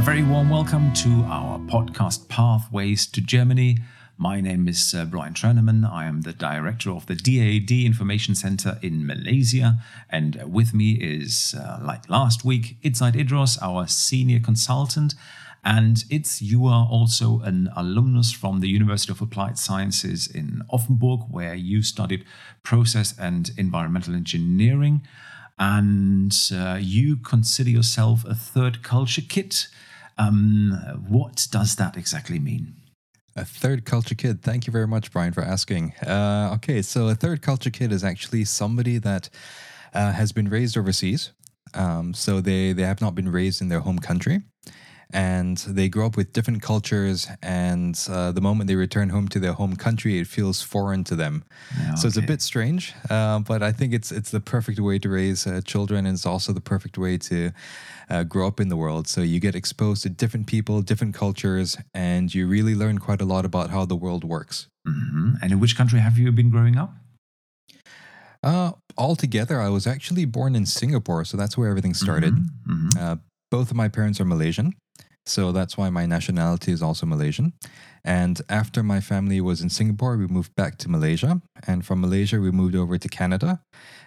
A very warm welcome to our podcast Pathways to Germany. My name is uh, Brian Treneman. I am the director of the DAAD Information Center in Malaysia. And with me is, uh, like last week, Itzait Idros, our senior consultant. And it's you are also an alumnus from the University of Applied Sciences in Offenburg, where you studied process and environmental engineering. And uh, you consider yourself a third culture kid. Um, what does that exactly mean? A third culture kid. Thank you very much, Brian, for asking. Uh, okay, so a third culture kid is actually somebody that uh, has been raised overseas. Um, so they, they have not been raised in their home country and they grow up with different cultures and uh, the moment they return home to their home country it feels foreign to them okay. so it's a bit strange uh, but i think it's it's the perfect way to raise uh, children and it's also the perfect way to uh, grow up in the world so you get exposed to different people different cultures and you really learn quite a lot about how the world works mm-hmm. and in which country have you been growing up uh, altogether, I was actually born in Singapore, so that's where everything started. Mm-hmm. Mm-hmm. Uh, both of my parents are Malaysian, so that's why my nationality is also Malaysian. And after my family was in Singapore, we moved back to Malaysia. And from Malaysia, we moved over to Canada.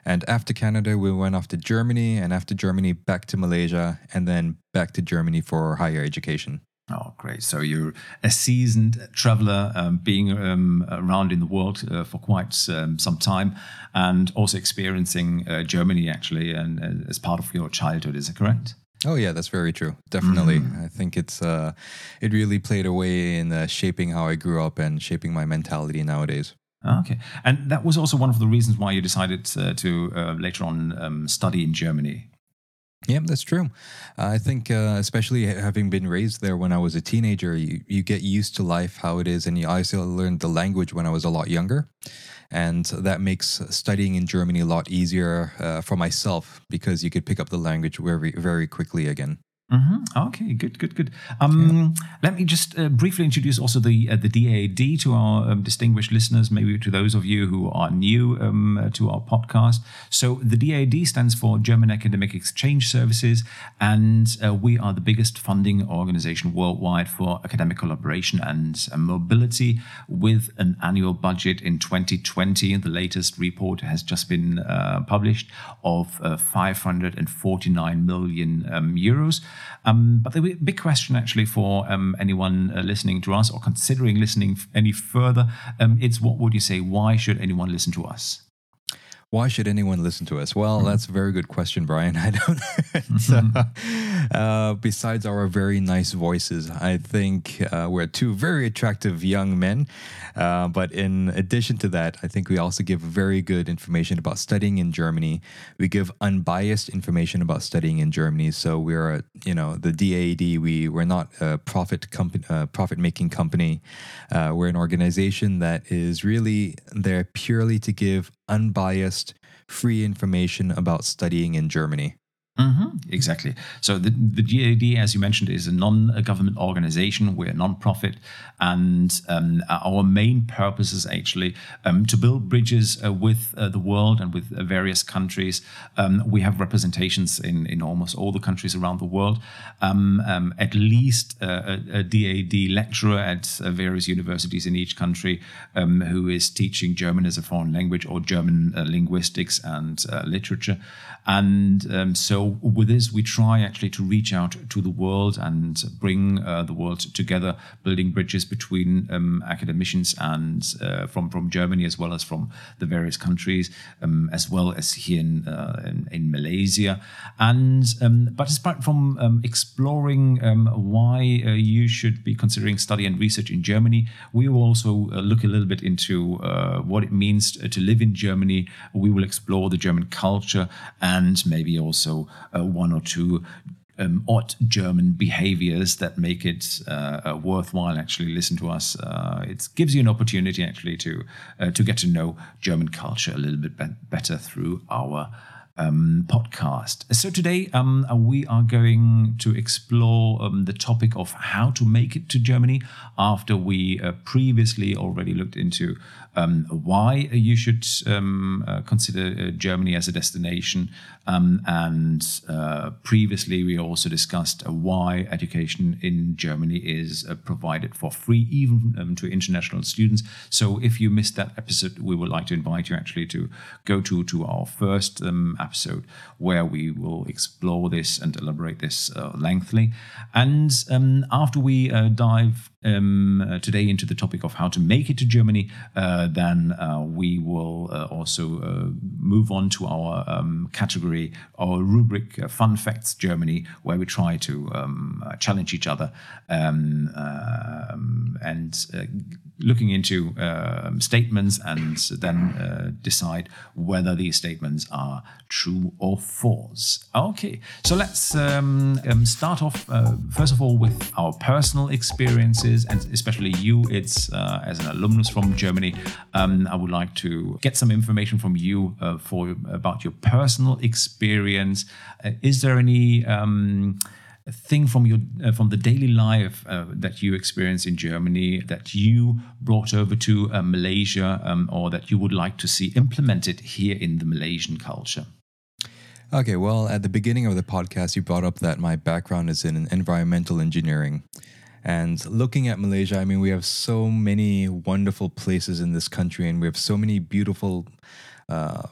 And after Canada, we went off to Germany. And after Germany, back to Malaysia. And then back to Germany for higher education. Oh, great. So you're a seasoned traveler, um, being um, around in the world uh, for quite um, some time and also experiencing uh, Germany actually and uh, as part of your childhood. Is it correct? Oh yeah, that's very true. Definitely, mm. I think it's uh, it really played a way in uh, shaping how I grew up and shaping my mentality nowadays. Okay, and that was also one of the reasons why you decided uh, to uh, later on um, study in Germany. Yeah, that's true. I think, uh, especially having been raised there when I was a teenager, you, you get used to life, how it is, and you, I also learned the language when I was a lot younger and that makes studying in Germany a lot easier uh, for myself because you could pick up the language very very quickly again. Mm-hmm. Okay, good, good, good. Um, yeah. Let me just uh, briefly introduce also the uh, the DAAD to our um, distinguished listeners, maybe to those of you who are new um, uh, to our podcast. So the DAAD stands for German Academic Exchange Services, and uh, we are the biggest funding organization worldwide for academic collaboration and uh, mobility, with an annual budget in 2020. The latest report has just been uh, published of 549 million um, euros. Um, but the big question, actually, for um, anyone uh, listening to us or considering listening any further, um, it's what would you say? Why should anyone listen to us? Why should anyone listen to us? Well, mm-hmm. that's a very good question, Brian. I don't. so, uh, besides our very nice voices, I think uh, we're two very attractive young men. Uh, but in addition to that, I think we also give very good information about studying in Germany. We give unbiased information about studying in Germany. So we're, a, you know, the DAAD. We we're not a profit company, uh, profit making company. Uh, we're an organization that is really there purely to give unbiased, free information about studying in Germany. Mm-hmm, exactly. So the, the DAAD, as you mentioned, is a non-government organization. We're a non-profit, and um, our main purpose is actually um, to build bridges uh, with uh, the world and with uh, various countries. Um, we have representations in, in almost all the countries around the world. Um, um, at least uh, a, a, DAAD lecturer at uh, various universities in each country um, who is teaching German as a foreign language or German uh, linguistics and literature. And so with this, we try actually to reach out to the world and bring uh, the world together, building bridges between um, academicians and uh, from from Germany as well as from the various countries, um, as well as here in uh, in, in, Malaysia. And um, but apart from um, exploring um, why uh, you should be considering study and research in Germany, we will also uh, look a little bit into uh, what it means to live in Germany. We will explore the German culture and maybe also one or two um, odd German behaviors that make it uh, uh, worthwhile actually listen to us. Uh, it gives you an opportunity actually to uh, to get to know German culture a little bit be- better through our um, podcast. So today um, we are going to explore um, the topic of how to make it to Germany after we uh, previously already looked into um, why you should um, uh, consider uh, Germany as a destination. Um, and uh, previously, we also discussed why education in Germany is uh, provided for free, even um, to international students. So, if you missed that episode, we would like to invite you actually to go to, to our first um, episode where we will explore this and elaborate this uh, lengthily. And after we uh, dive um, today into the topic of how to make it to Germany, then uh, we will uh, also uh, move on to our um, category, our rubric Fun Facts Germany, where we try to um, challenge each other um, um and looking into um, statements and then decide whether these statements are true or false. Okay, so let's start off uh, first of all with our personal experiences, and especially you, it's uh, as an alumnus from Germany um, I would like to get some information from you uh, for about your personal experience. Uh, is there any um, thing from your uh, from the daily life uh, that you experience in Germany that you brought over to uh, Malaysia um, or that you would like to see implemented here in the Malaysian culture? Okay, well, at the beginning of the podcast, you brought up that my background is in environmental engineering. And looking at Malaysia, I mean, we have so many wonderful places in this country, and we have so many beautiful uh,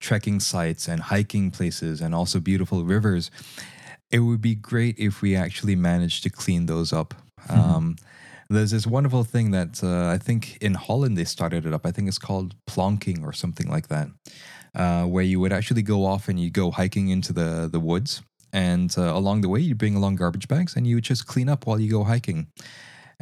trekking sites and hiking places, and also beautiful rivers. It would be great if we actually managed to clean those up. Mm-hmm. Um, there's this wonderful thing that uh, I think in Holland they started it up. I think it's called plonking or something like that, uh, where you would actually go off and you go hiking into the the woods and uh, along the way, you bring along garbage bags and you just clean up while you go hiking.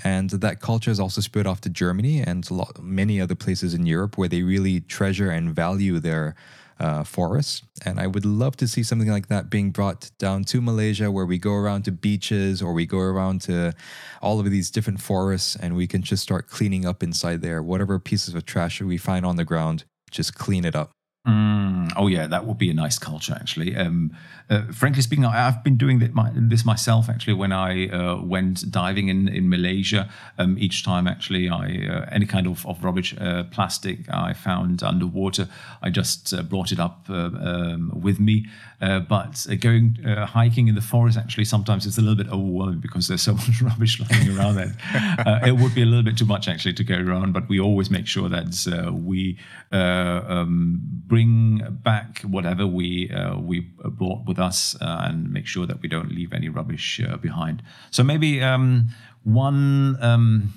And that culture has also spread off to Germany and lot, many other places in Europe where they really treasure and value their uh, forests. And I would love to see something like that being brought down to Malaysia, where we go around to beaches or we go around to all of these different forests and we can just start cleaning up inside there. Whatever pieces of trash we find on the ground, just clean it up. Mm, oh yeah, that would be a nice culture actually. Um, uh, frankly speaking, I've been doing this myself actually when I uh, went diving in in Malaysia. Um, each time actually, I uh, any kind of, of rubbish uh, plastic I found underwater, I just uh, brought it up uh, um, with me. but going hiking in the forest actually sometimes it's a little bit overwhelming because there's so much rubbish lying around that it would be a little bit too much actually to go around. But we always make sure that we um, bring back whatever we we brought with with us uh, and make sure that we don't leave any rubbish uh, behind. So maybe um, one um,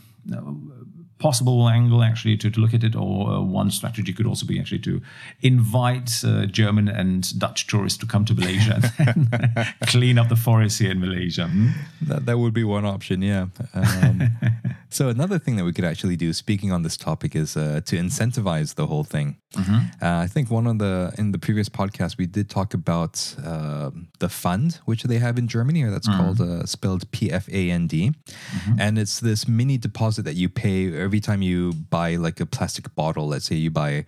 possible angle actually to, to look at it, or uh, one strategy could also be actually to invite uh, German and Dutch tourists to come to Malaysia and clean up the forest here in Malaysia. Hmm? That, that would be one option, yeah. Um, so another thing that we could actually do, speaking on this topic, is uh, to incentivize the whole thing. Mm-hmm. Uh, I think one of the in the previous podcast we did talk about uh, the Pfand which they have in Germany, or that's mm-hmm. called uh, spelled P F A N D, mm-hmm. and it's this mini deposit that you pay every time you buy like a plastic bottle. Let's say you buy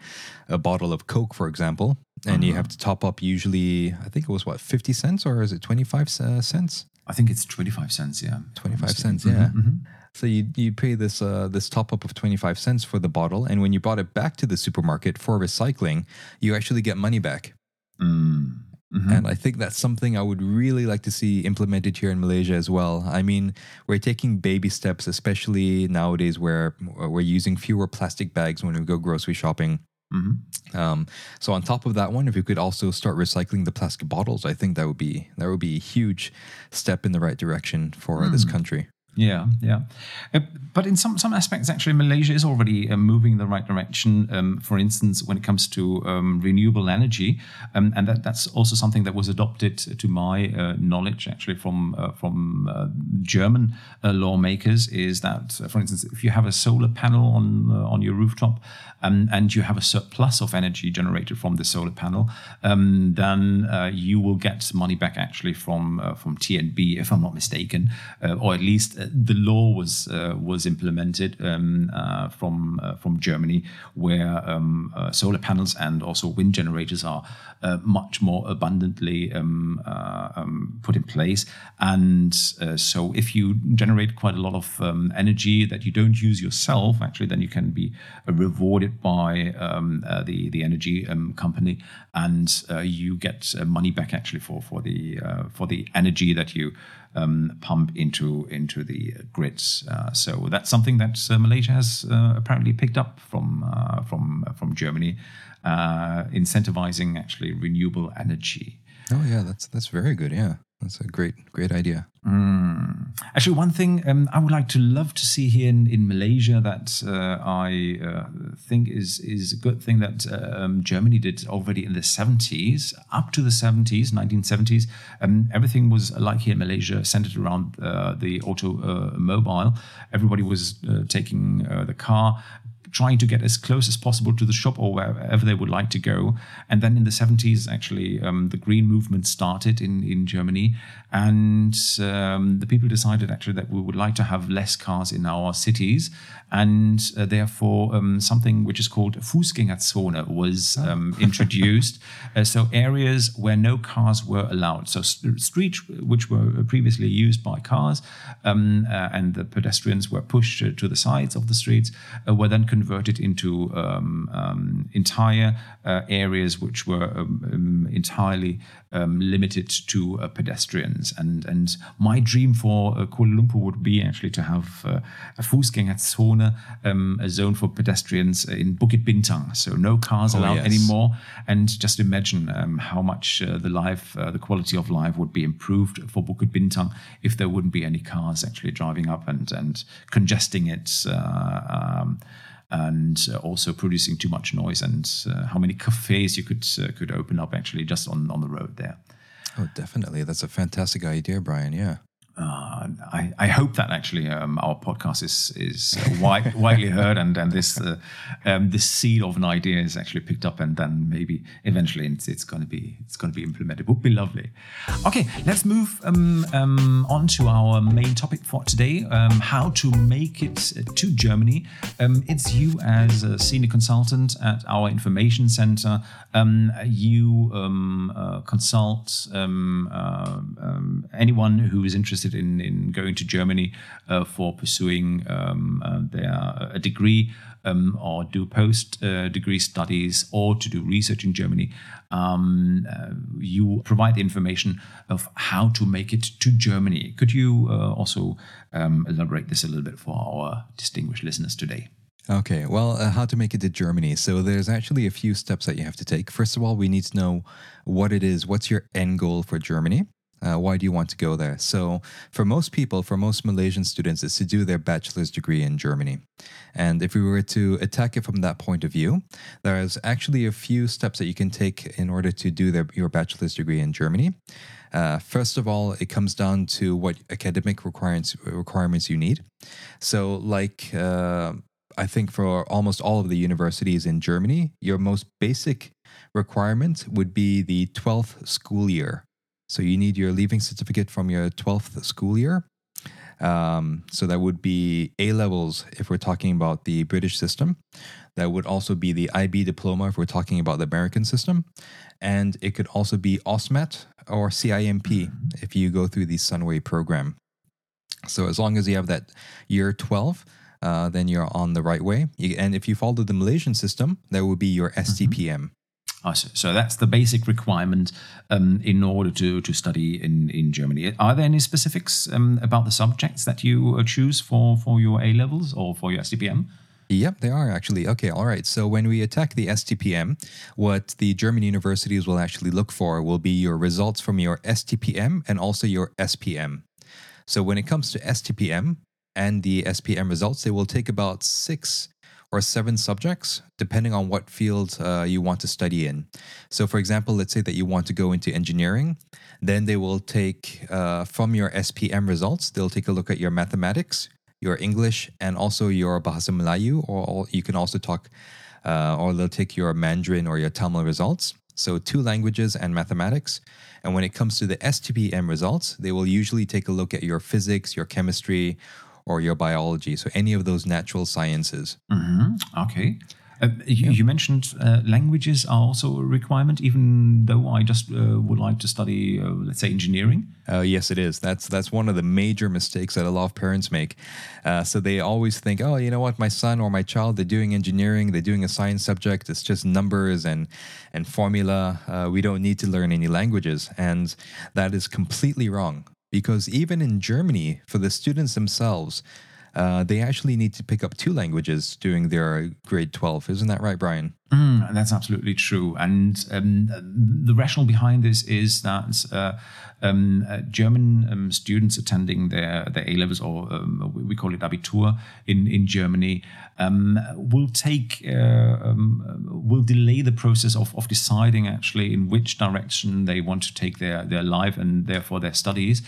a bottle of Coke, for example, and you have mm-hmm. to top up usually. I think it was what fifty cents or is it twenty five uh, cents? I think it's twenty five cents. Yeah, twenty five cents. Yeah. Mm-hmm. Mm-hmm. So you you pay this uh, this top up of twenty five cents for the bottle, and when you brought it back to the supermarket for recycling, you actually get money back. Mm. Mm-hmm. And I think that's something I would really like to see implemented here in Malaysia as well. I mean, we're taking baby steps, especially nowadays where we're using fewer plastic bags when we go grocery shopping. Mm-hmm. Um, so on top of that one, if we could also start recycling the plastic bottles, I think that would be that would be a huge step in the right direction for mm. this country. Yeah, yeah. Uh, but in some, some aspects, actually, Malaysia is already uh, moving in the right direction. Um, for instance, when it comes to um, renewable energy, um, and that, that's also something that was adopted to my uh, knowledge, actually, from uh, from uh, German uh, lawmakers, is that, for instance, if you have a solar panel on on your rooftop um, and you have a surplus of energy generated from the solar panel, um, then you will get money back actually from from TNB, if I'm not mistaken, or at least the law was uh, was implemented um, uh, from uh, from Germany, where um, solar panels and also wind generators are much more abundantly um, um, put in place. And so, if you generate quite a lot of um, energy that you don't use yourself, actually, then you can be rewarded by the the energy company, and you get money back actually for for the for the energy that you um, pump into into the grids. Uh, so that's something that uh, Malaysia has uh, apparently picked up from from from Germany, incentivizing actually renewable energy. Oh yeah, that's that's very good. Yeah. That's a great, great idea. Mm. Actually, one thing um, I would like to love to see here in, in Malaysia that uh, I uh, think is is a good thing that uh, um, Germany did already in the 70s, up to the 70s, 1970s. Um, everything was like here in Malaysia, centered around uh, the automobile. Everybody was uh, taking uh, the car trying to get as close as possible to the shop or wherever they would like to go. And then in the 70s, actually, um, the green movement started in, in Germany. And um, the people decided actually that we would like to have less cars in our cities. And uh, therefore, um, something which is called Fußgängerzone was oh. um, introduced. uh, so areas where no cars were allowed. So st- streets which were previously used by cars um, uh, and the pedestrians were pushed to the sides of the streets uh, were then converted into um, um, entire uh, areas which were um, entirely um, limited to uh, pedestrians. And and my dream for uh, Kuala Lumpur would be actually to have uh, a Fußgängerzone, um, a zone for pedestrians in Bukit Bintang. So no cars oh, allowed yes. anymore. And just imagine how much uh, the life, uh, the quality of life would be improved for Bukit Bintang if there wouldn't be any cars actually driving up and and congesting it. Um, and uh, also producing too much noise and uh, how many cafes you could uh, could open up actually just on on the road there. Oh, definitely. That's a fantastic idea, Brian. Yeah uh, I, hope that actually um, our podcast is is wide, widely heard and and this uh, um, this seed of an idea is actually picked up and then maybe eventually it's, it's going to be it's going to be implemented. Would be lovely. Okay, let's move um, um, on to our main topic for today: um, how to make it to Germany. Um, it's you as a senior consultant at our information center. you uh, consult uh, anyone who is interested interested in, in going to Germany uh, for pursuing um, uh, their a degree um, or do post uh, degree studies or to do research in Germany, um, you provide the information of how to make it to Germany. Could you also um, elaborate this a little bit for our distinguished listeners today? Okay, well, uh, how to make it to Germany. So there's actually a few steps that you have to take. First of all, we need to know what it is. What's your end goal for Germany? Uh, why do you want to go there? So, for most people, for most Malaysian students, it's to do their bachelor's degree in Germany. And if we were to attack it from that point of view, there's actually a few steps that you can take in order to do their, your bachelor's degree in Germany. Uh, first of all, it comes down to what academic requirements requirements you need. So, like uh, I think for almost all of the universities in Germany, your most basic requirement would be the 12th school year. So you need your leaving certificate from your 12th school year. Um, so that would be A levels if we're talking about the British system. That would also be the IB diploma if we're talking about the American system. And it could also be AUSMAT or CIMP mm-hmm. if you go through the Sunway program. So as long as you have that year 12, uh, then you're on the right way. And if you follow the Malaysian system, that would be your STPM. Mm-hmm. So that's the basic requirement um, in order to, to study in, in Germany. Are there any specifics um, about the subjects that you uh, choose for, for your A levels or for your STPM? Yep, they are actually. Okay, all right. So when we attack the STPM, what the German universities will actually look for will be your results from your STPM and also your SPM. So when it comes to STPM and the SPM results, they will take about six or seven subjects, depending on what field uh, you want to study in. So, for example, let's say that you want to go into engineering, then they will take uh, from your SPM results, they'll take a look at your mathematics, your English, and also your Bahasa Melayu, or you can also talk. Uh, or they'll take your Mandarin or your Tamil results. so two languages and mathematics. And when it comes to the STPM results, they will usually take a look at your physics, your chemistry, or your biology. So any of those natural sciences. hmm Okay. Uh, you, you mentioned uh, languages are also a requirement, even though I just uh, would like to study, uh, let's say, engineering. Uh, yes, it is. That's that's one of the major mistakes that a lot of parents make. Uh, so they always think, oh, you know what, my son or my child, they're doing engineering, they're doing a science subject. It's just numbers and and formula. Uh, we don't need to learn any languages, and that is completely wrong. Because even in Germany, for the students themselves, uh, they actually need to pick up two languages during their grade 12. Isn't that right, Brian? Mm, that's absolutely true. And um, the rationale behind this is that uh, um, uh, German um, students attending their, their A levels, or um, we call it Abitur in, in Germany, um, will take, uh, um, will delay the process of, of deciding actually in which direction they want to take their, their life and therefore their studies.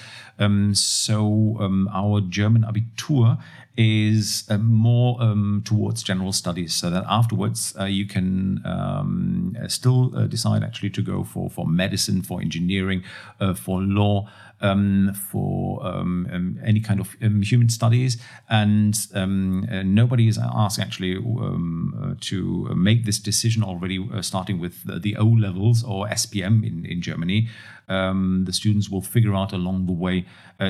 so our German Abitur is uh, more um, towards general studies so that afterwards uh, you can um, uh, still uh, decide actually to go for, for medicine, for engineering, uh, for law, um, for um, um, any kind of um, human studies. And uh, nobody is asked actually to make this decision already starting with the O levels or SPM in, in Germany. the students will figure out along the way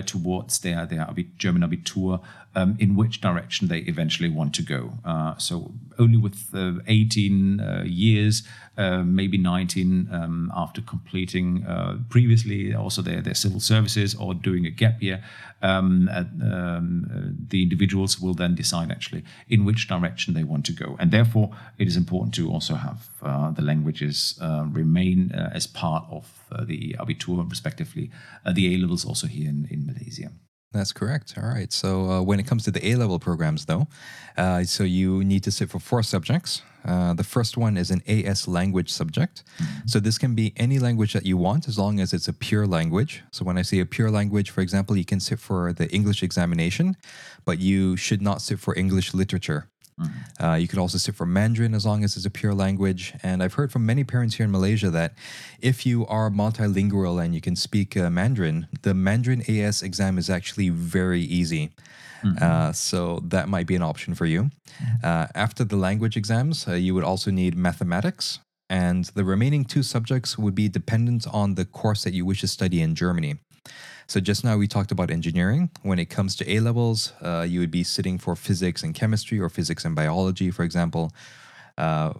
towards their, their German Abitur um, in which direction they eventually want to go. Uh, so only with uh, 18 uh, years, uh, maybe 19 um, after completing uh, previously also their, their civil services or doing a gap year, um, um, the individuals will then decide actually in which direction they want to go. And therefore, it is important to also have the languages remain as part of the Abitur, respectively, the A levels also here in, in Malaysia. That's correct. All right. So uh, when it comes to the A level programs, though, uh, so you need to sit for four subjects. Uh, the first one is an AS language subject. Mm-hmm. So this can be any language that you want as long as it's a pure language. So when I say a pure language, for example, you can sit for the English examination, but you should not sit for English literature. Mm-hmm. Uh, you could also sit for Mandarin as long as it's a pure language. And I've heard from many parents here in Malaysia that if you are multilingual and you can speak uh, Mandarin, the Mandarin AS exam is actually very easy. Mm-hmm. Uh, so that might be an option for you. Mm-hmm. Uh, after the language exams, uh, you would also need mathematics. And the remaining two subjects would be dependent on the course that you wish to study in Germany. So just now we talked about engineering. When it comes to A levels, uh, you would be sitting for physics and chemistry or physics and biology, for example. Uh,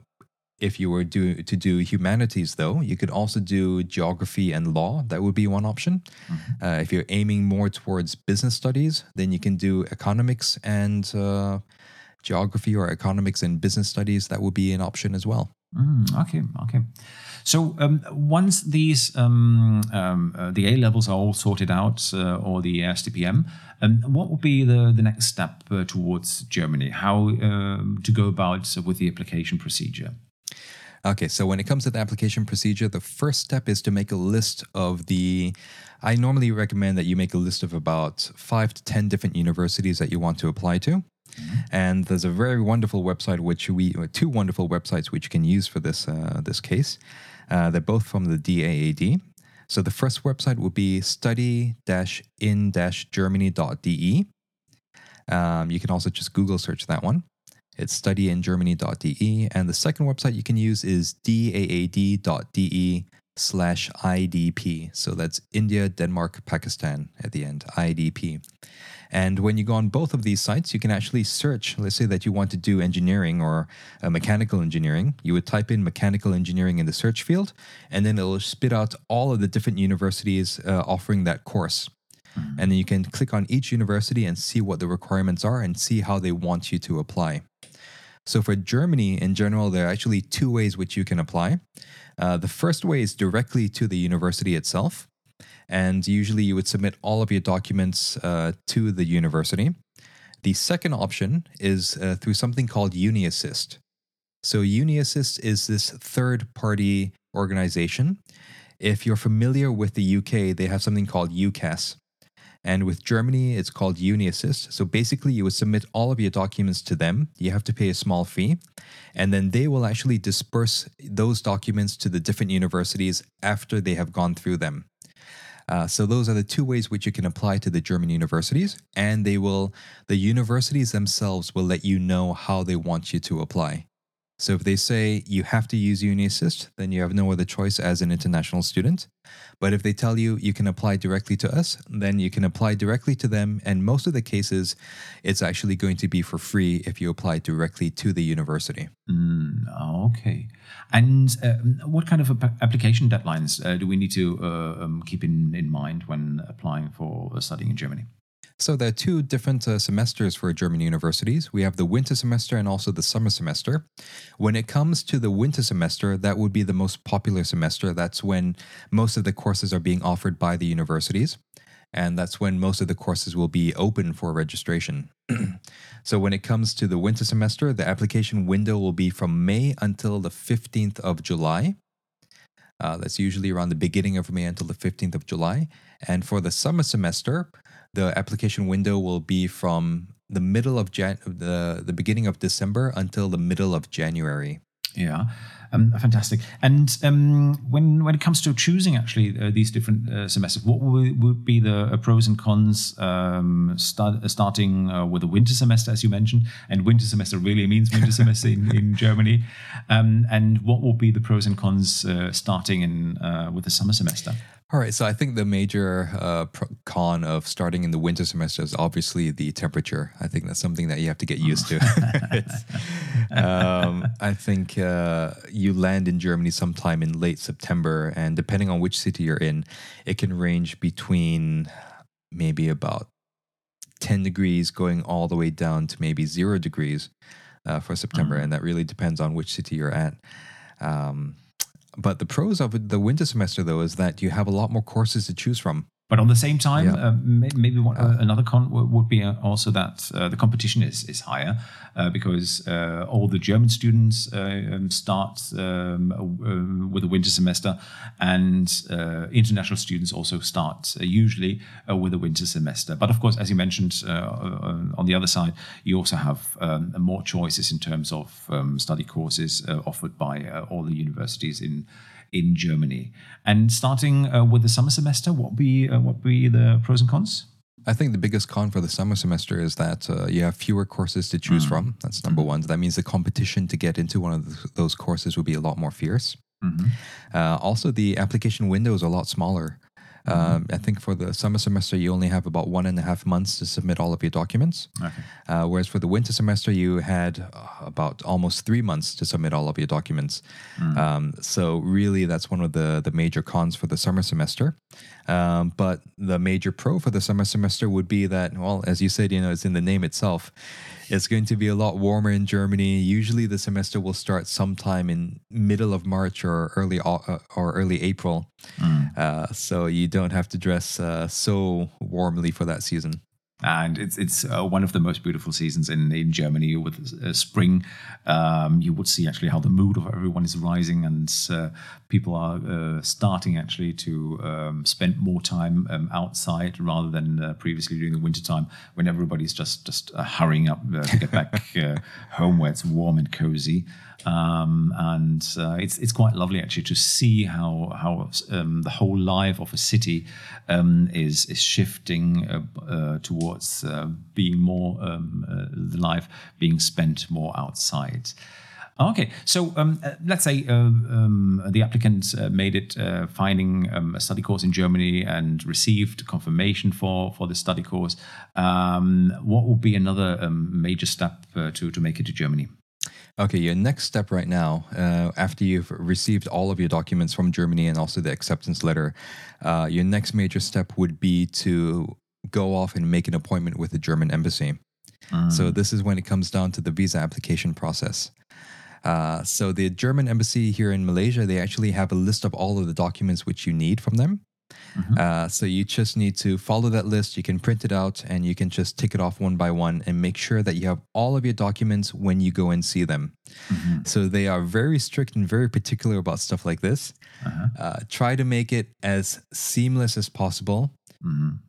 if you were do, to do humanities, though, you could also do geography and law. That would be one option. Mm-hmm. Uh, if you're aiming more towards business studies, then you can do economics and uh, geography or economics and business studies. That would be an option as well. Mm, okay, okay. So um, once these um, um, uh, the A levels are all sorted out, uh, or the STPM, um, what would be the, the next step uh, towards Germany? How um, to go about with the application procedure? Okay, so when it comes to the application procedure, the first step is to make a list of the. I normally recommend that you make a list of about five to 10 different universities that you want to apply to. Mm-hmm. And there's a very wonderful website which we two wonderful websites which you can use for this uh, this case. Uh, they're both from the DAAD. So the first website would be study-in-germany.de. Um, you can also just Google search that one. It's studyingermany.de. And the second website you can use is daad.de slash IDP. So that's India, Denmark, Pakistan at the end, IDP. And when you go on both of these sites, you can actually search. Let's say that you want to do engineering or uh, mechanical engineering. You would type in mechanical engineering in the search field, and then it'll spit out all of the different universities uh, offering that course. Mm-hmm. And then you can click on each university and see what the requirements are and see how they want you to apply. So for Germany in general, there are actually two ways which you can apply. Uh, the first way is directly to the university itself. And usually you would submit all of your documents uh, to the university. The second option is uh, through something called UniAssist. So, UniAssist is this third party organization. If you're familiar with the UK, they have something called UCAS. And with Germany, it's called UniAssist. So basically, you would submit all of your documents to them. You have to pay a small fee. And then they will actually disperse those documents to the different universities after they have gone through them. Uh, so those are the two ways which you can apply to the German universities, and they will the universities themselves will let you know how they want you to apply. So if they say you have to use UniAssist, then you have no other choice as an international student. But if they tell you you can apply directly to us, then you can apply directly to them. And most of the cases, it's actually going to be for free if you apply directly to the university. Mm, okay. And uh, what kind of application deadlines uh, do we need to uh, um, keep in, in mind when applying for studying in Germany? So there are two different uh, semesters for German universities. We have the winter semester and also the summer semester. When it comes to the winter semester, that would be the most popular semester. That's when most of the courses are being offered by the universities. And that's when most of the courses will be open for registration. so, when it comes to the winter semester, the application window will be from May until the 15th of July. Uh, that's usually around the beginning of May until the 15th of July. And for the summer semester, the application window will be from the middle of Jan- the the beginning of December until the middle of January. Yeah, um, fantastic. And um, when when it comes to choosing actually uh, these different uh, semesters, what would, would be the uh, pros and cons? Um, start, uh, starting uh, with the winter semester, as you mentioned, and winter semester really means winter semester in, in Germany. Um, and what will be the pros and cons uh, starting in with the summer semester? All right, so I think the major uh, con of starting in the winter semester is obviously the temperature. I think that's something that you have to get used to. um, I think uh, you land in Germany sometime in late September, and depending on which city you're in, it can range between maybe about 10 degrees going all the way down to maybe zero degrees uh, for September, mm-hmm. and that really depends on which city you're at. Um, but the pros of the winter semester, though, is that you have a lot more courses to choose from. But on the same time, yeah. uh, maybe one, uh, another con would be uh, also that uh, the competition is is higher uh, because uh, all the German students um, start um, with the winter semester, and international students also start usually with the winter semester. But of course, as you mentioned, on the other side, you also have um, more choices in terms of um, study courses offered by all the universities in in Germany. And starting uh, with the summer semester, what be uh, what be the pros and cons? I think the biggest con for the summer semester is that uh, you have fewer courses to choose mm. from. That's number mm. one. That means the competition to get into one of the, those courses will be a lot more fierce. Mm-hmm. Uh, also, the application window is a lot smaller. Um, I think for the summer semester, you only have about one and a half months to submit all of your documents. Okay. Uh, whereas for the winter semester, you had uh, about almost three months to submit all of your documents. Mm. Um, so really, that's one of the the major cons for the summer semester. Um, but the major pro for the summer semester would be that, well, as you said, you know, it's in the name itself. It's going to be a lot warmer in Germany. Usually, the semester will start sometime in middle of March or early uh, or early April, mm. uh, so you don't have to dress uh, so warmly for that season and it's it's uh, one of the most beautiful seasons in in Germany with uh, spring. Um, you would see actually how the mood of everyone is rising, and uh, people are uh, starting actually to um, spend more time um, outside rather than uh, previously during the winter time when everybody's just just uh, hurrying up to get back home where it's warm and cozy. Um, and uh, it's it's quite lovely actually to see how how um, the whole life of a city um, is is shifting uh, uh, towards uh, being more um, uh, the life being spent more outside. Okay, so um, uh, let's say uh, um, the applicant uh, made it uh, finding um, a study course in Germany and received confirmation for for the study course. Um, what would be another um, major step to to make it to Germany? Okay, your next step right now, uh, after you've received all of your documents from Germany and also the acceptance letter, uh, your next major step would be to go off and make an appointment with the German embassy. Mm. So, this is when it comes down to the visa application process. Uh, so, the German embassy here in Malaysia, they actually have a list of all of the documents which you need from them. Mm-hmm. Uh, so you just need to follow that list. You can print it out and you can just tick it off one by one and make sure that you have all of your documents when you go and see them. Mm-hmm. So they are very strict and very particular about stuff like this. Uh-huh. Uh, try to make it as seamless as possible.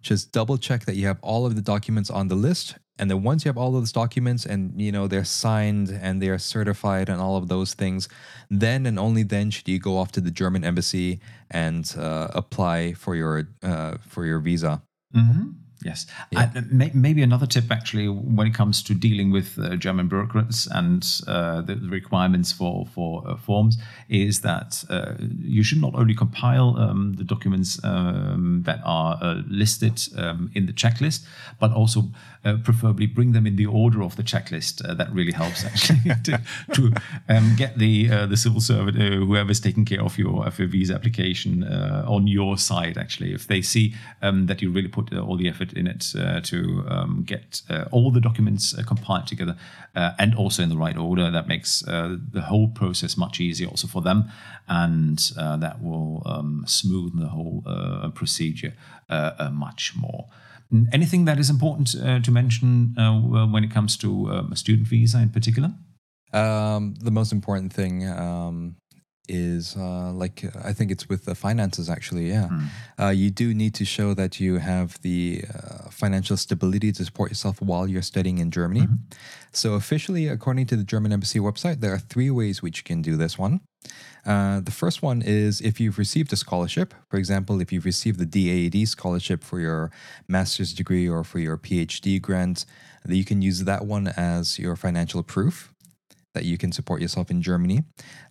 Just double check that you have all of the documents on the list. And then once you have all of those documents and you know they're signed and they're certified and all of those things, then and only then should you go off to the German embassy and uh, apply for your uh, for your visa. Mm-hmm. Yes. Yeah. May, maybe another tip, actually, when it comes to dealing with uh, German bureaucrats and uh, the requirements for, for uh, forms, is that uh, you should not only compile um, the documents um, that are uh, listed um, in the checklist, but also uh, preferably bring them in the order of the checklist. that really helps, actually, to, to um, get the the civil servant, whoever's taking care of your, visa application, on your side, actually. If they see um, that you really put all the effort in it uh, to um, get uh, all the documents uh, compiled together uh, and also in the right order. That makes uh, the whole process much easier also for them, and uh, that will um, smoothen the whole procedure much more. Anything that is important to mention when it comes to um, a student visa in particular? Um, the most important thing um, is uh, like I think it's with the finances actually. Yeah, mm. uh, you do need to show that you have the uh, financial stability to support yourself while you're studying in Germany. Mm-hmm. So officially, according to the German embassy website, there are three ways which you can do this one. Uh, the first one is if you've received a scholarship. For example, if you've received the DAAD scholarship for your master's degree or for your PhD grant, that you can use that one as your financial proof that you can support yourself in Germany.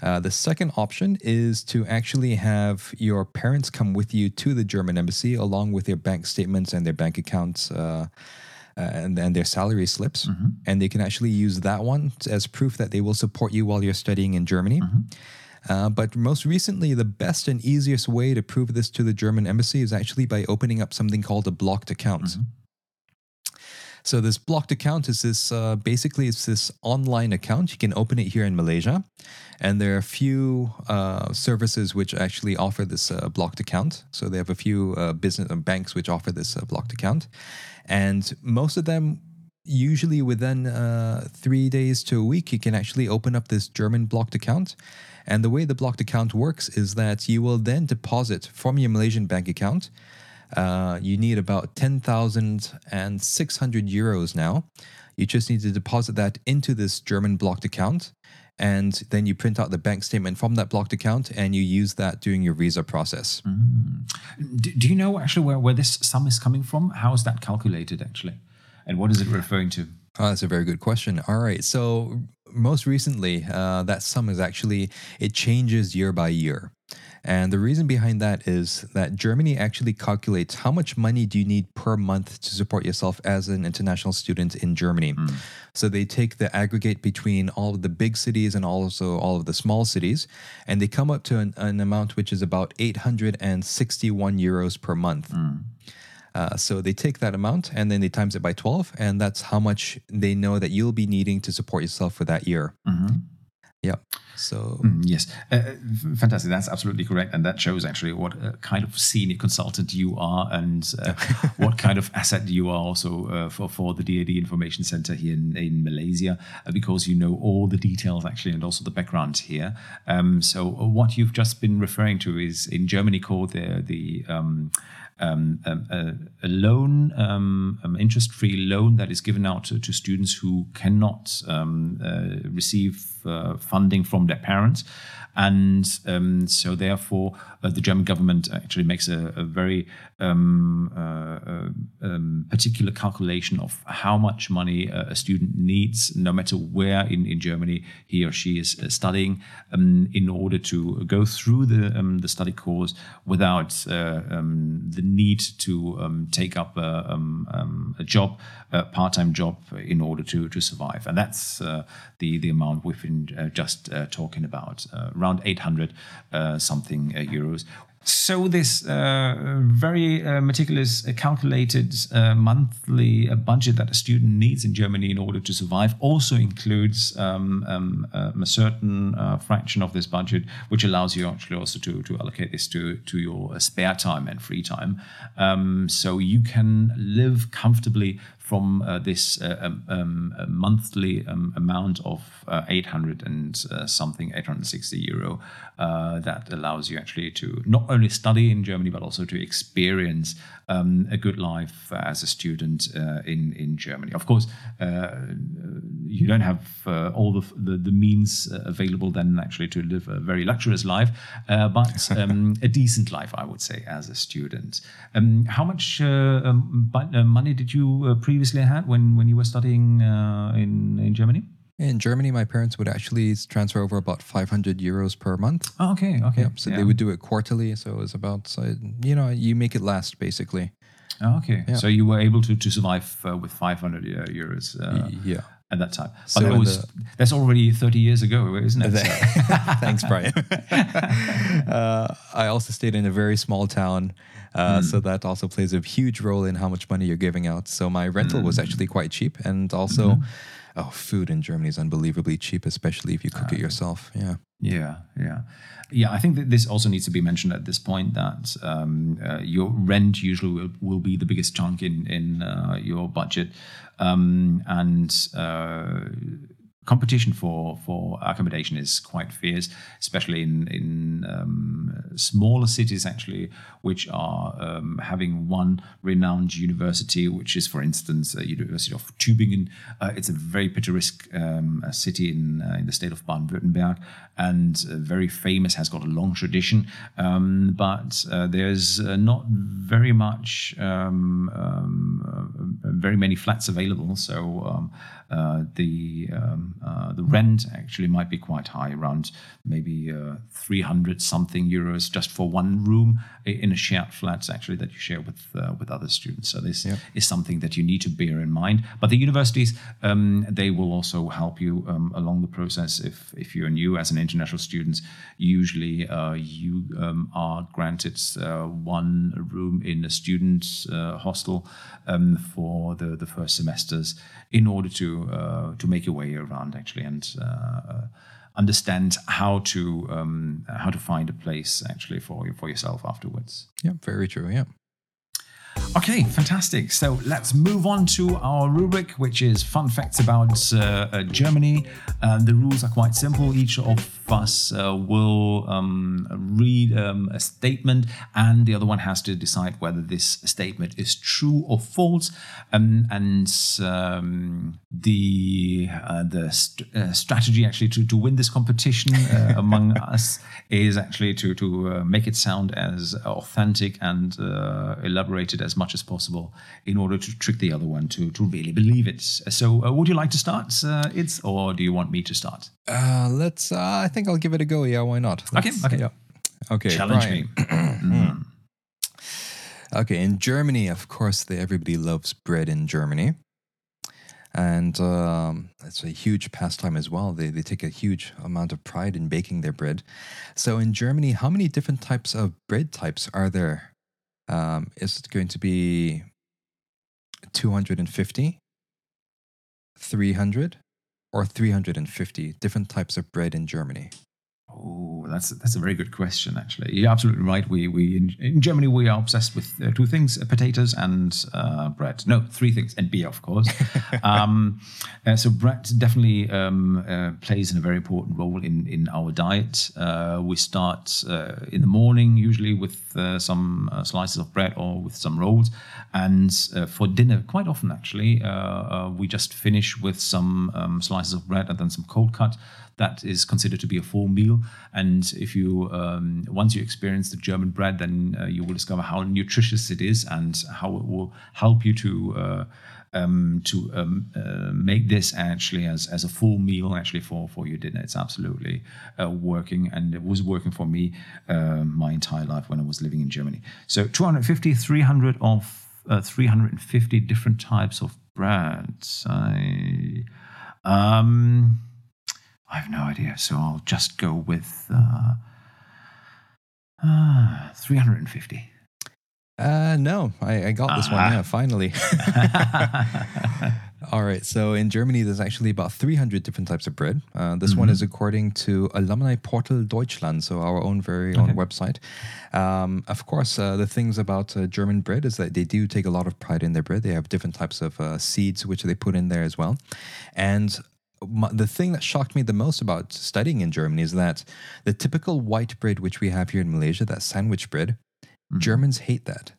Uh, the second option is to actually have your parents come with you to the German embassy along with their bank statements and their bank accounts. Uh, and, and their salary slips, mm-hmm. and they can actually use that one as proof that they will support you while you're studying in Germany. Mm-hmm. Uh, but most recently, the best and easiest way to prove this to the German embassy is actually by opening up something called a blocked account. Mm-hmm. So this blocked account is this uh, basically it's this online account. You can open it here in Malaysia, and there are a few uh, services which actually offer this uh, blocked account. So they have a few uh, business uh, banks which offer this uh, blocked account, and most of them usually within three days to a week you can actually open up this German blocked account. And the way the blocked account works is that you will then deposit from your Malaysian bank account uh, you need about 10,600 euros now. You just need to deposit that into this German blocked account. And then you print out the bank statement from that blocked account and you use that during your visa process. Mm. Do, do, you know actually where, where this sum is coming from? How is that calculated actually? And what is it referring to? Oh, that's a very good question. All right. So, most recently, uh, that sum is actually, it changes year by year. And the reason behind that is that Germany actually calculates how much money do you need per month to support yourself as an international student in Germany. Mm. So they take the aggregate between all of the big cities and also all of the small cities, and they come up to an, an amount which is about 861 euros per month. Mm. Uh, so they take that amount and then they times it by 12, and that's how much they know that you'll be needing to support yourself for that year. Mm-hmm. Yeah. So mm, yes, uh, uh fantastic. That's absolutely correct, and that shows actually what uh, kind of senior consultant you are, and uh, what kind of asset you are also uh, for for the DAAD Information Center here in, in Malaysia, uh, because you know all the details actually, and also the background here. Um, so what you've just been referring to is in Germany called the the um, um, a, a, loan, um, um, interest-free loan that is given out to, to students who cannot um, uh, receive uh, funding from their parents, and um, so therefore uh, the German government actually makes a, a very um, uh, uh um, particular calculation of how much money uh, a student needs, no matter where in, in Germany he or she is uh, studying, um, in order to go through the um, the study course without um, the need to take up a, a job, a part-time job, in order to to survive, and that's the the amount we've been just talking about around 800 uh, something uh, euros. So this uh, very uh, meticulous, uh, calculated uh, monthly budget that a student needs in Germany in order to survive also includes um, um, a certain fraction of this budget, which allows you actually also to, to allocate this to, to your spare time and free time. Um, so you can live comfortably from uh, this uh, um, um, monthly um, amount of uh, 800 and uh, something 860 euro uh, that allows you actually to not only study in Germany but also to experience um, a good life as a student uh, in in Germany. Of course, uh, you don't have uh, all the, the, the means uh, available then actually to live a very luxurious life, but um, a decent life, I would say, as a student. Um, how much um, money did you previously had when when you were studying in in Germany? In Germany, my parents would actually transfer over about 500 euros per month. Oh, okay, okay. Yep. So yeah. they would do it quarterly. So it was about, uh, you know, you make it last basically. Oh, okay. Yeah. So you were able to, to survive uh, with 500 uh, euros. Uh, yeah. At that time, but so that was, the, that's already 30 years ago, isn't it? Thanks, Brian. Uh, I also stayed in a very small town, uh, mm. so that also plays a huge role in how much money you're giving out. So my rental mm. was actually quite cheap, and also. Mm-hmm oh, food in Germany is unbelievably cheap, especially if you cook uh, it yourself. Yeah. Yeah, yeah, yeah. I think that this also needs to be mentioned at this point that um, uh, your rent usually will, will, be the biggest chunk in in uh, your budget, um, and uh, competition for for accommodation is quite fierce, especially in in um, smaller cities actually, which are um, having one renowned university, which is, for instance, a University of Tübingen. Uh, it's a very picturesque um, city in uh, in the state of Baden-Württemberg, and uh, very famous, has got a long tradition. Um, but uh, there's uh, not very much, um, um, uh, very many flats available. So the the rent actually might be quite high, around maybe 300 something euros just for one room in a shared flat, actually that you share with with other students. So this yep. is something that you need to bear in mind. But the universities, um, they will also help you um, along the process if if you're new as an international student. usually uh, you um, are granted uh, one room in a student uh, hostel um, for the, the first semesters in order to to make your way around actually and understand how to um, how to find a place actually for for yourself afterwards. Yeah, very true. Yeah. Okay, fantastic. So let's move on to our rubric, which is fun facts about uh, uh, Germany. Uh, the rules are quite simple. Each of us uh, will um, read um, a statement, and the other one has to decide whether this statement is true or false. Um, and um, the uh, the st- uh, strategy actually to, to win this competition among us is actually to to make it sound as authentic and elaborated as much as possible in order to trick the other one to, to really believe it. So, uh, would you like to start, uh, it's, or do you want me to start? Uh, let's. Uh, I think I'll give it a go. Yeah, why not? Let's, okay. Okay. Yeah. Okay. Challenge Brian. me. mm. Okay, in Germany, of course, they, everybody loves bread in Germany. And um, it's a huge pastime as well. They, they take a huge amount of pride in baking their bread. So, in Germany, how many different types of bread types are there? Um, is it going to be 250, 300, or 350 different types of bread in Germany? Oh, that's that's a very good question. Actually, you're absolutely right. We we in, in Germany we are obsessed with uh, two things: uh, potatoes and uh, bread. No, three things, and beer, of course. um, uh, so bread definitely um, uh, plays in a very important role in in our diet. Uh, we start in the morning usually with some slices of bread or with some rolls, and for dinner, quite often actually, we just finish with some um, slices of bread and then some cold cut that is considered to be a full meal. And if you um, once you experience the German bread, then uh, you will discover how nutritious it is and how it will help you to. Uh, um, to um, uh, make this actually as, as a full meal actually for, for your dinner. It's absolutely uh, working and it was working for me uh, my entire life when I was living in Germany. So 250, 300 of uh, 350 different types of breads. I, um, I have no idea. So I'll just go with uh, uh, 350. Uh, no, I, I got this one. Ah. Yeah, finally. All right. So in Germany, there's actually about 300 different types of bread. Uh, this one is according to Alumni Portal Deutschland, so our own very own website. Um, of course, uh, the things about uh, German bread is that they do take a lot of pride in their bread. They have different types of uh, seeds which they put in there as well. And my, the thing that shocked me the most about studying in Germany is that the typical white bread which we have here in Malaysia, that sandwich bread, mm-hmm. Germans hate that.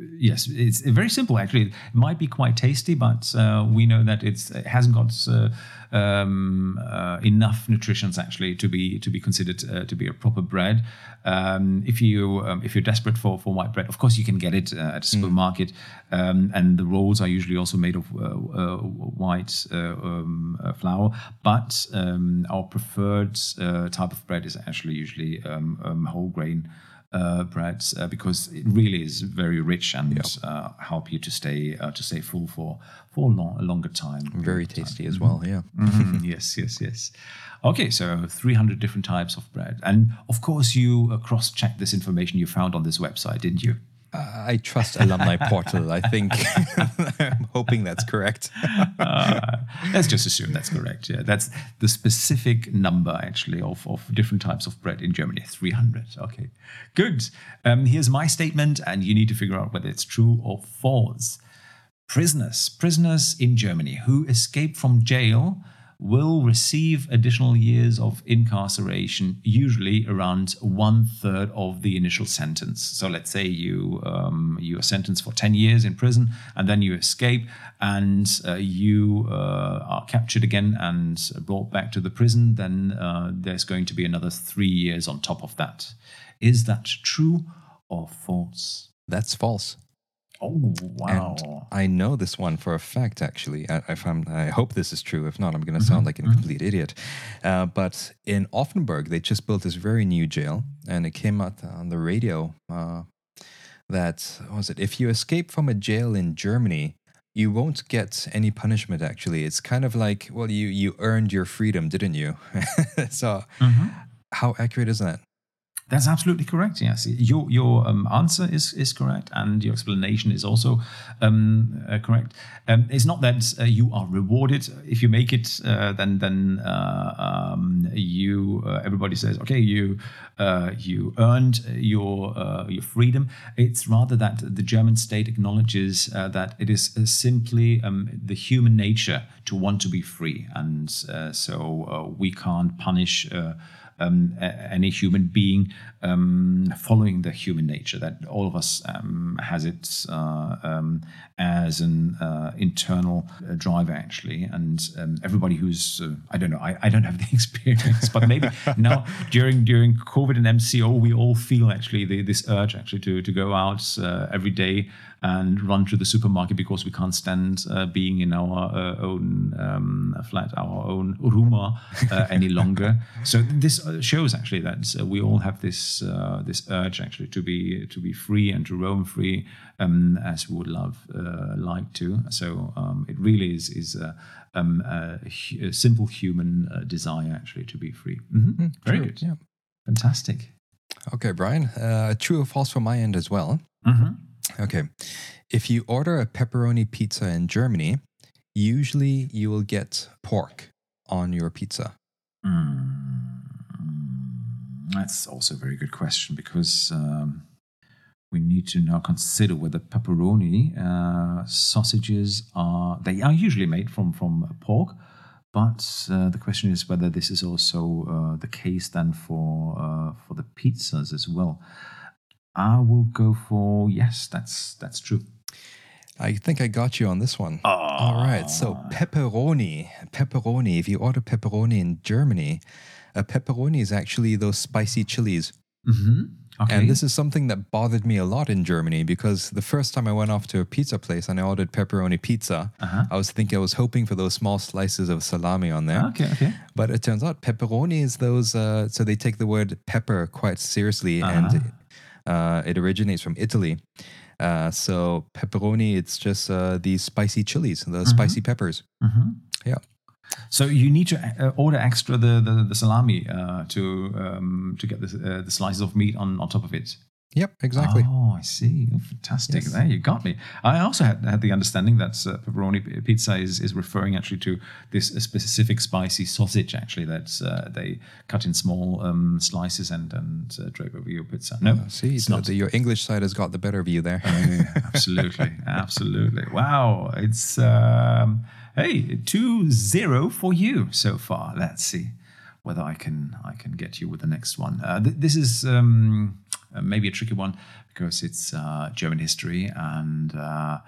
Yes, it's very simple. Actually, it might be quite tasty, but uh, we know that it's, it hasn't got uh, um, uh, enough nutrients actually to be to be considered uh, to be a proper bread. Um, if you um, if you're desperate for, for white bread, of course you can get it uh, at a supermarket, um, and the rolls are usually also made of uh, uh, white uh, um, uh, flour. But um, our preferred uh, type of bread is actually usually um, um, whole grain uh, breads uh, because it really is very rich and uh, help you to stay uh, to stay full for for a, long, a longer time. Very tasty as well. Yeah. Mhm, yes, yes, yes. Okay, so 300 different types of bread. And of course, you uh, cross checked this information you found on this website, didn't you? Uh, I trust Alumni Portal. I think I'm hoping that's correct. Uh, let's just assume that's correct. Yeah, that's the specific number actually of, of different types of bread in Germany 300. Okay, good. Um, here's my statement, and you need to figure out whether it's true or false. Prisoners, prisoners in Germany who escape from jail will receive additional years of incarceration, usually around one third of the initial sentence. So let's say you um, you are sentenced for ten years in prison, and then you escape, and uh, you uh, are captured again and brought back to the prison. Then uh, there's going to be another three years on top of that. Is that true or false? That's false. Oh wow! And I know this one for a fact, actually. I, if I'm, I hope this is true. If not, I'm going to sound like a complete idiot. Uh, but in Offenburg, they just built this very new jail, and it came out on the radio uh, that what was it? If you escape from a jail in Germany, you won't get any punishment. Actually, it's kind of like, well, you you earned your freedom, didn't you? so, how accurate is that? That's absolutely correct. Yes, your your um, answer is is correct, and your explanation is also um, uh, correct. Um, it's not that uh, you are rewarded if you make it. Uh, then then uh, um, you uh, everybody says, okay, you uh, you earned your your freedom. It's rather that the German state acknowledges that it is simply um, the human nature to want to be free, and so we can't punish um, any human being um, following the human nature that all of us um, has it uh, um, as an uh, internal uh, driver actually. And um, everybody who's uh, I don't know I, I don't have the experience but maybe now during during COVID and MCO we all feel actually the, this urge actually to, to go out uh, every day and run to the supermarket because we can't stand uh, being in our uh, own um, flat, our own Ruma uh, any longer. So this uh, shows actually that uh, we all have this uh, this urge actually to be to be free and to roam free um, as we would love uh, like to. So um, it really is is a, um, a, a simple human uh, desire actually to be free. Mhm. Very True, good, Yeah. fantastic. Okay, Brian. Uh, true or false from my end as well. Mhm. Okay. If you order a pepperoni pizza in Germany, usually you will get pork on your pizza. Mm, That's also a very good question because um, we need to now consider whether pepperoni uh, sausages are they are usually made from from pork, but uh, the question is whether this is also uh, the case then for uh, for the pizzas as well. I will go for yes, that's that's true. I think I got you on this one. All right. So pepperoni, pepperoni. If you order pepperoni in Germany, a pepperoni is actually those spicy chilies. hmm Okay. And this is something that bothered me a lot in Germany because the first time I went off to a pizza place and I ordered pepperoni pizza, Uh-huh. I was thinking I was hoping for those small slices of salami on there. okay, okay. But it turns out pepperoni is those. Uh, so they take the word pepper quite seriously, and uh, it originates from Italy. Uh, so pepperoni, it's just uh, these spicy chilies, the spicy peppers. Mhm. Yeah. So you need to uh, order extra the the, the salami uh, to um, to get the, uh, the slices of meat on, on top of it. Yep, exactly. Oh, I see. Oh, fantastic. Yes. There, you got me. I also had, had the understanding that uh, pepperoni pizza is, is referring actually to this uh, specific spicy sausage, actually, that uh, they cut in small um, slices and, and uh, drape over your pizza. No, See, it's not. the- your English side has got the better of you there. Yeah, absolutely, absolutely. Wow, it's um, hey two zero for you so far. Let's see whether I can I can get you with the next one. Uh, th- this is um, uh, maybe a tricky one because it's uh, German history and. Uh,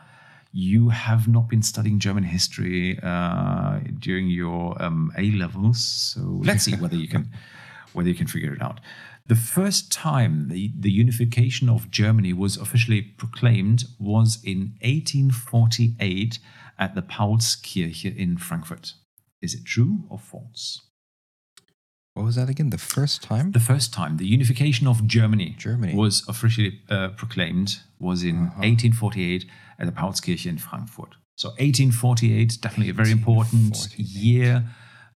you have not been studying German history uh, during your um, A levels, so let's see whether you can whether you can figure it out. The first time the, the unification of Germany was officially proclaimed was in 1848 at the Paulskirche in Frankfurt. Is it true or false? What was that again? The first time? The first time the unification of Germany, Germany. was officially uh, proclaimed was in 1848 at the Paulskirche in Frankfurt. So 1848, definitely a very important 1848. year.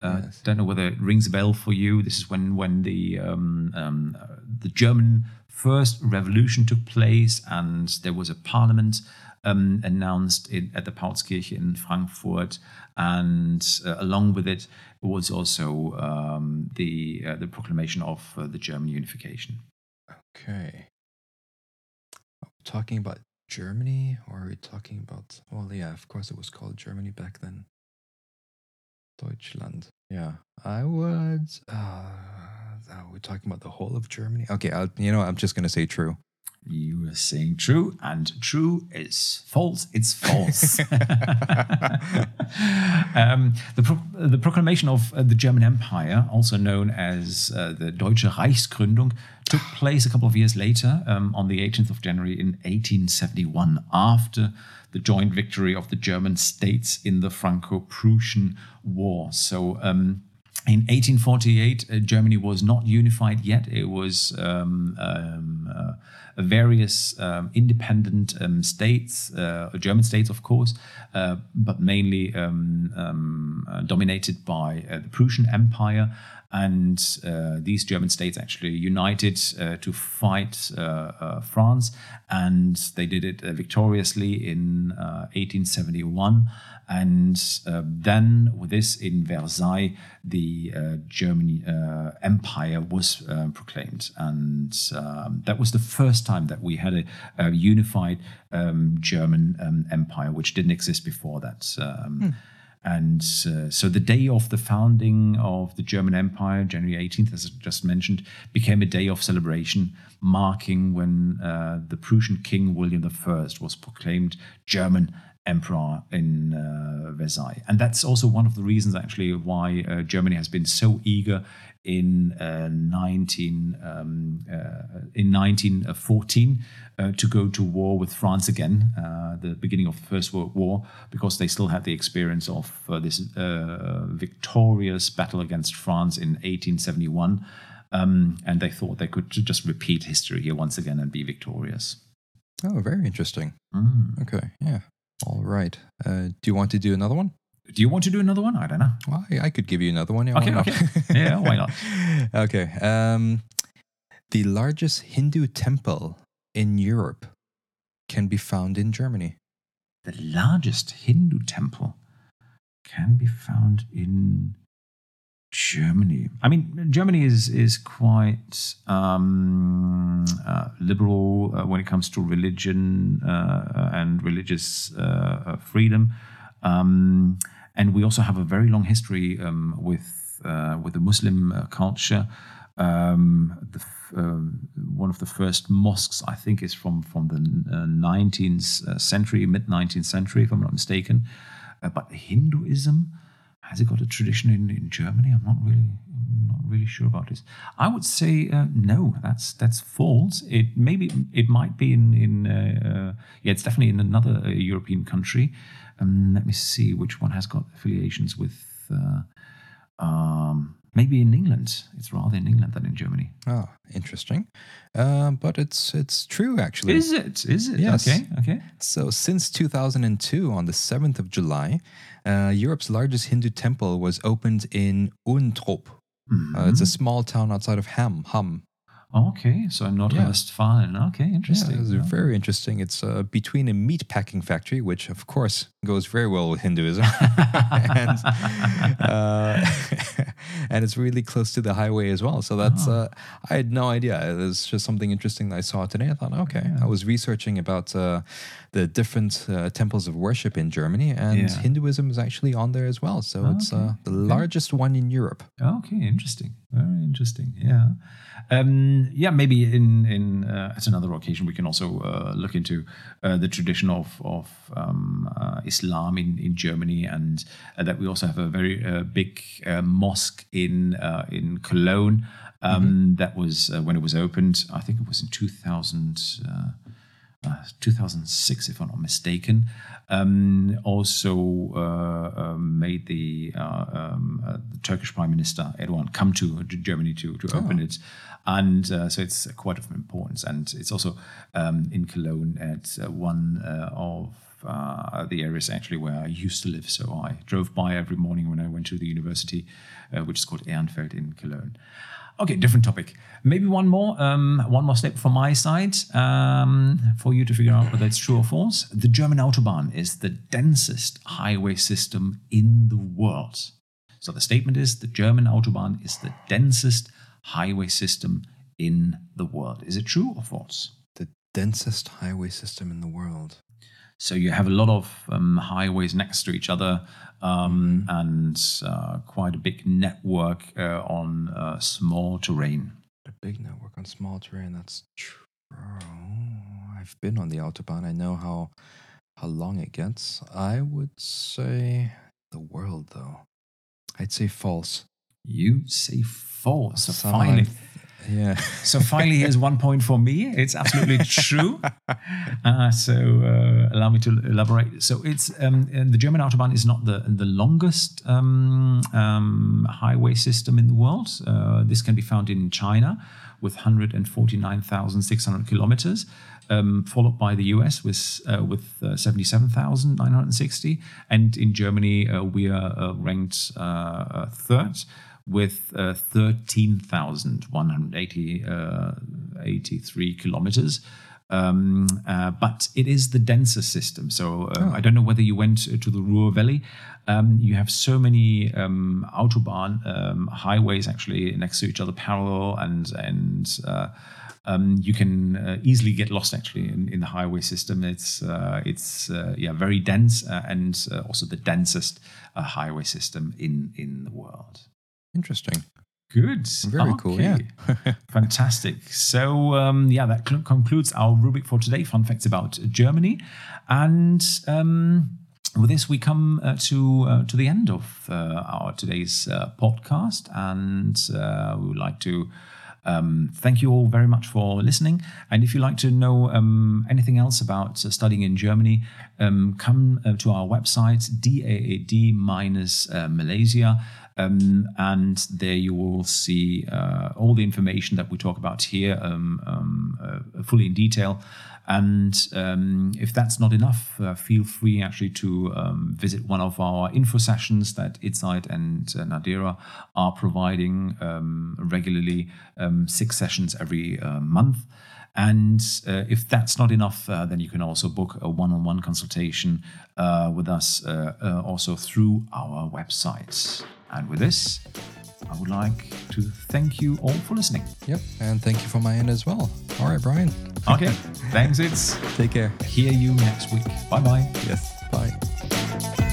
Uh, Yes. Don't know whether it rings a bell for you. This is when when the um, um, uh, the German first revolution took place, and there was a parliament um, announced at the Paulskirche in Frankfurt, and uh, along with it was also um, the uh, the proclamation of uh, the German unification. Okay. Talking about Germany or are we talking about. Well, yeah, of course it was called Germany back then. Deutschland. Yeah. I would. Uh, are we talking about the whole of Germany? Okay, I'll, you know, I'm just to say true. You were saying true, and true is false. It's false. um, the, pro- the proclamation of uh, the German Empire, also known as uh, the Deutsche Reichsgründung, took place a couple of years later, um, on the 18th of January in 1871, after the joint victory of the German states in the Franco-Prussian War. So. Um, in 1848, uh, Germany was not unified yet. It was um, um, uh, various um, independent um, states, uh, German states, of course, uh, but mainly um, um, uh, dominated by the Prussian Empire. And these German states actually united to fight France, and they did it victoriously in uh, 1871. And uh, then, with this in Versailles, the uh, German uh, Empire was uh, proclaimed. And um, that was the first time that we had a, a unified um, German um, empire, which didn't exist before that. Um, And uh, so the day of the founding of the German Empire, January 18th, as I just mentioned, became a day of celebration, marking when uh, the Prussian King William I was proclaimed German emperor in uh, Versailles. And that's also one of the reasons, actually, why uh, Germany has been so eager in uh, 19 um, uh, in 1914 uh, to go to war with France again, uh, the beginning of the First World War, because they still had the experience of uh, this uh, victorious battle against France in 1871, um, and they thought they could just repeat history here once again and be victorious. Oh, very interesting. Mm. Okay, yeah. All right. Uh, do you want to do another one? Do you want to do another one? I don't know. Well, I, I could give you another one. Yeah, Okay, why not? okay. Yeah, why not? okay. Um, the largest Hindu temple in Europe can be found in Germany. The largest Hindu temple can be found in Germany. I mean, Germany is is quite um, uh, liberal uh, when it comes to religion uh, and religious uh, uh, freedom, um, and we also have a very long history um, with uh, with the Muslim uh, culture. Um, the, one of the first mosques, I think, is from from the uh, 19th uh, century, mid 19th century, if I'm not mistaken. Uh, but Hinduism has it got a tradition in, in Germany? I'm not really I'm not really sure about this. I would say uh, no. That's that's false. It maybe it might be in in uh, uh, yeah. It's definitely in another uh, European country. Um, let me see which one has got affiliations with. Uh, um, maybe in England. It's rather in England than in Germany. Oh, interesting. Um, but it's it's true actually. Is it? Is it? Yes. Okay. Okay. So, since 2002, on the 7th of July, uh, Europe's largest Hindu temple was opened in Uentrop. Uh, it's a small town outside of Hamm. Hamm. Okay, so Nordrhein-Westfalen. Okay, interesting. Yeah, it's Yeah. very interesting. It's uh, between a meat packing factory, which of course goes very well with Hinduism, and, uh, and it's really close to the highway as well. So that's uh, I had no idea. It was just something interesting that I saw today. I thought, okay, I was researching about uh, the different uh, temples of worship in Germany, and Yeah. Hinduism is actually on there as well. So it's Okay, uh, the largest one in Europe. Okay, interesting. Very interesting. Yeah, um, yeah. Maybe in in uh, at another occasion we can also uh, look into uh, the tradition of of um, uh, Islam in in Germany, and uh, that we also have a very uh, big uh, mosque in uh, in Cologne. Um, That was uh, when it was opened. I think it was in two thousand. Uh, uh, 2006, if I'm not mistaken. Um, also uh, um, made the, uh, um, uh, the Turkish Prime Minister Erdogan come to Germany to, to open it. And uh, so it's quite of importance. And it's also um, in Cologne at uh, one uh, of uh, the areas actually where I used to live. So I drove by every morning when I went to the university, uh, which is called Ehrenfeld in Cologne. Okay, different topic. Maybe one more, um, one more step from my side um, for you to figure out whether it's true or false. The German autobahn is the densest highway system in the world. So the statement is the German autobahn is the densest highway system in the world. Is it true or false? The densest highway system in the world. So you have a lot of um, highways next to each other um, and uh, quite a big network uh, on uh, small terrain. A big network on small terrain. That's true. I've been on the autobahn. I know how how long it gets. I would say the world, though. I'd say false. You say false. So finally, yeah. so finally, here's one point for me. It's absolutely true. Uh, so uh, allow me to elaborate. So it's um, the German autobahn is not the the longest um, um, highway system in the world. Uh, this can be found in China with 149,600 kilometers. Um, followed by the US with uh, with uh, 77,960, and in Germany uh, we are uh, ranked uh, uh, third with uh, 13,180 uh, kilometers. Um, uh, but it is the densest system. So uh, I don't know whether you went to the Ruhr Valley. Um, you have so many um, autobahn um, highways actually next to each other, parallel, and and uh, um, you can uh, easily get lost actually in, in the highway system. It's uh, it's uh, yeah very dense uh, and uh, also the densest uh, highway system in in the world. Interesting. Good. Very cool, yeah. Fantastic. So, um, yeah, that cl- concludes our rubric for today fun facts about Germany. And um, with this, we come uh, to uh, to the end of uh, our today's uh, podcast. And uh, we would like to um, thank you all very much for listening. And if you'd like to know um, anything else about uh, studying in Germany, um, come uh, to our website, DAAD minus uh, Malaysia. Um, and there you will see uh, all the information that we talk about here um, um, uh, fully in detail. And um, if that's not enough, uh, feel free actually to um, visit one of our info sessions that Itzite and uh, Nadira are providing regularly, six sessions every uh, month. And uh, if that's not enough, uh, then you can also book a one on one consultation uh, with us uh, uh, also through our website. And with this, I would like to thank you all for listening. Yep. And thank you from my end as well. All right, Brian. Okay, thanks. It's Take care. hear you next week. Bye bye. Yes. Bye.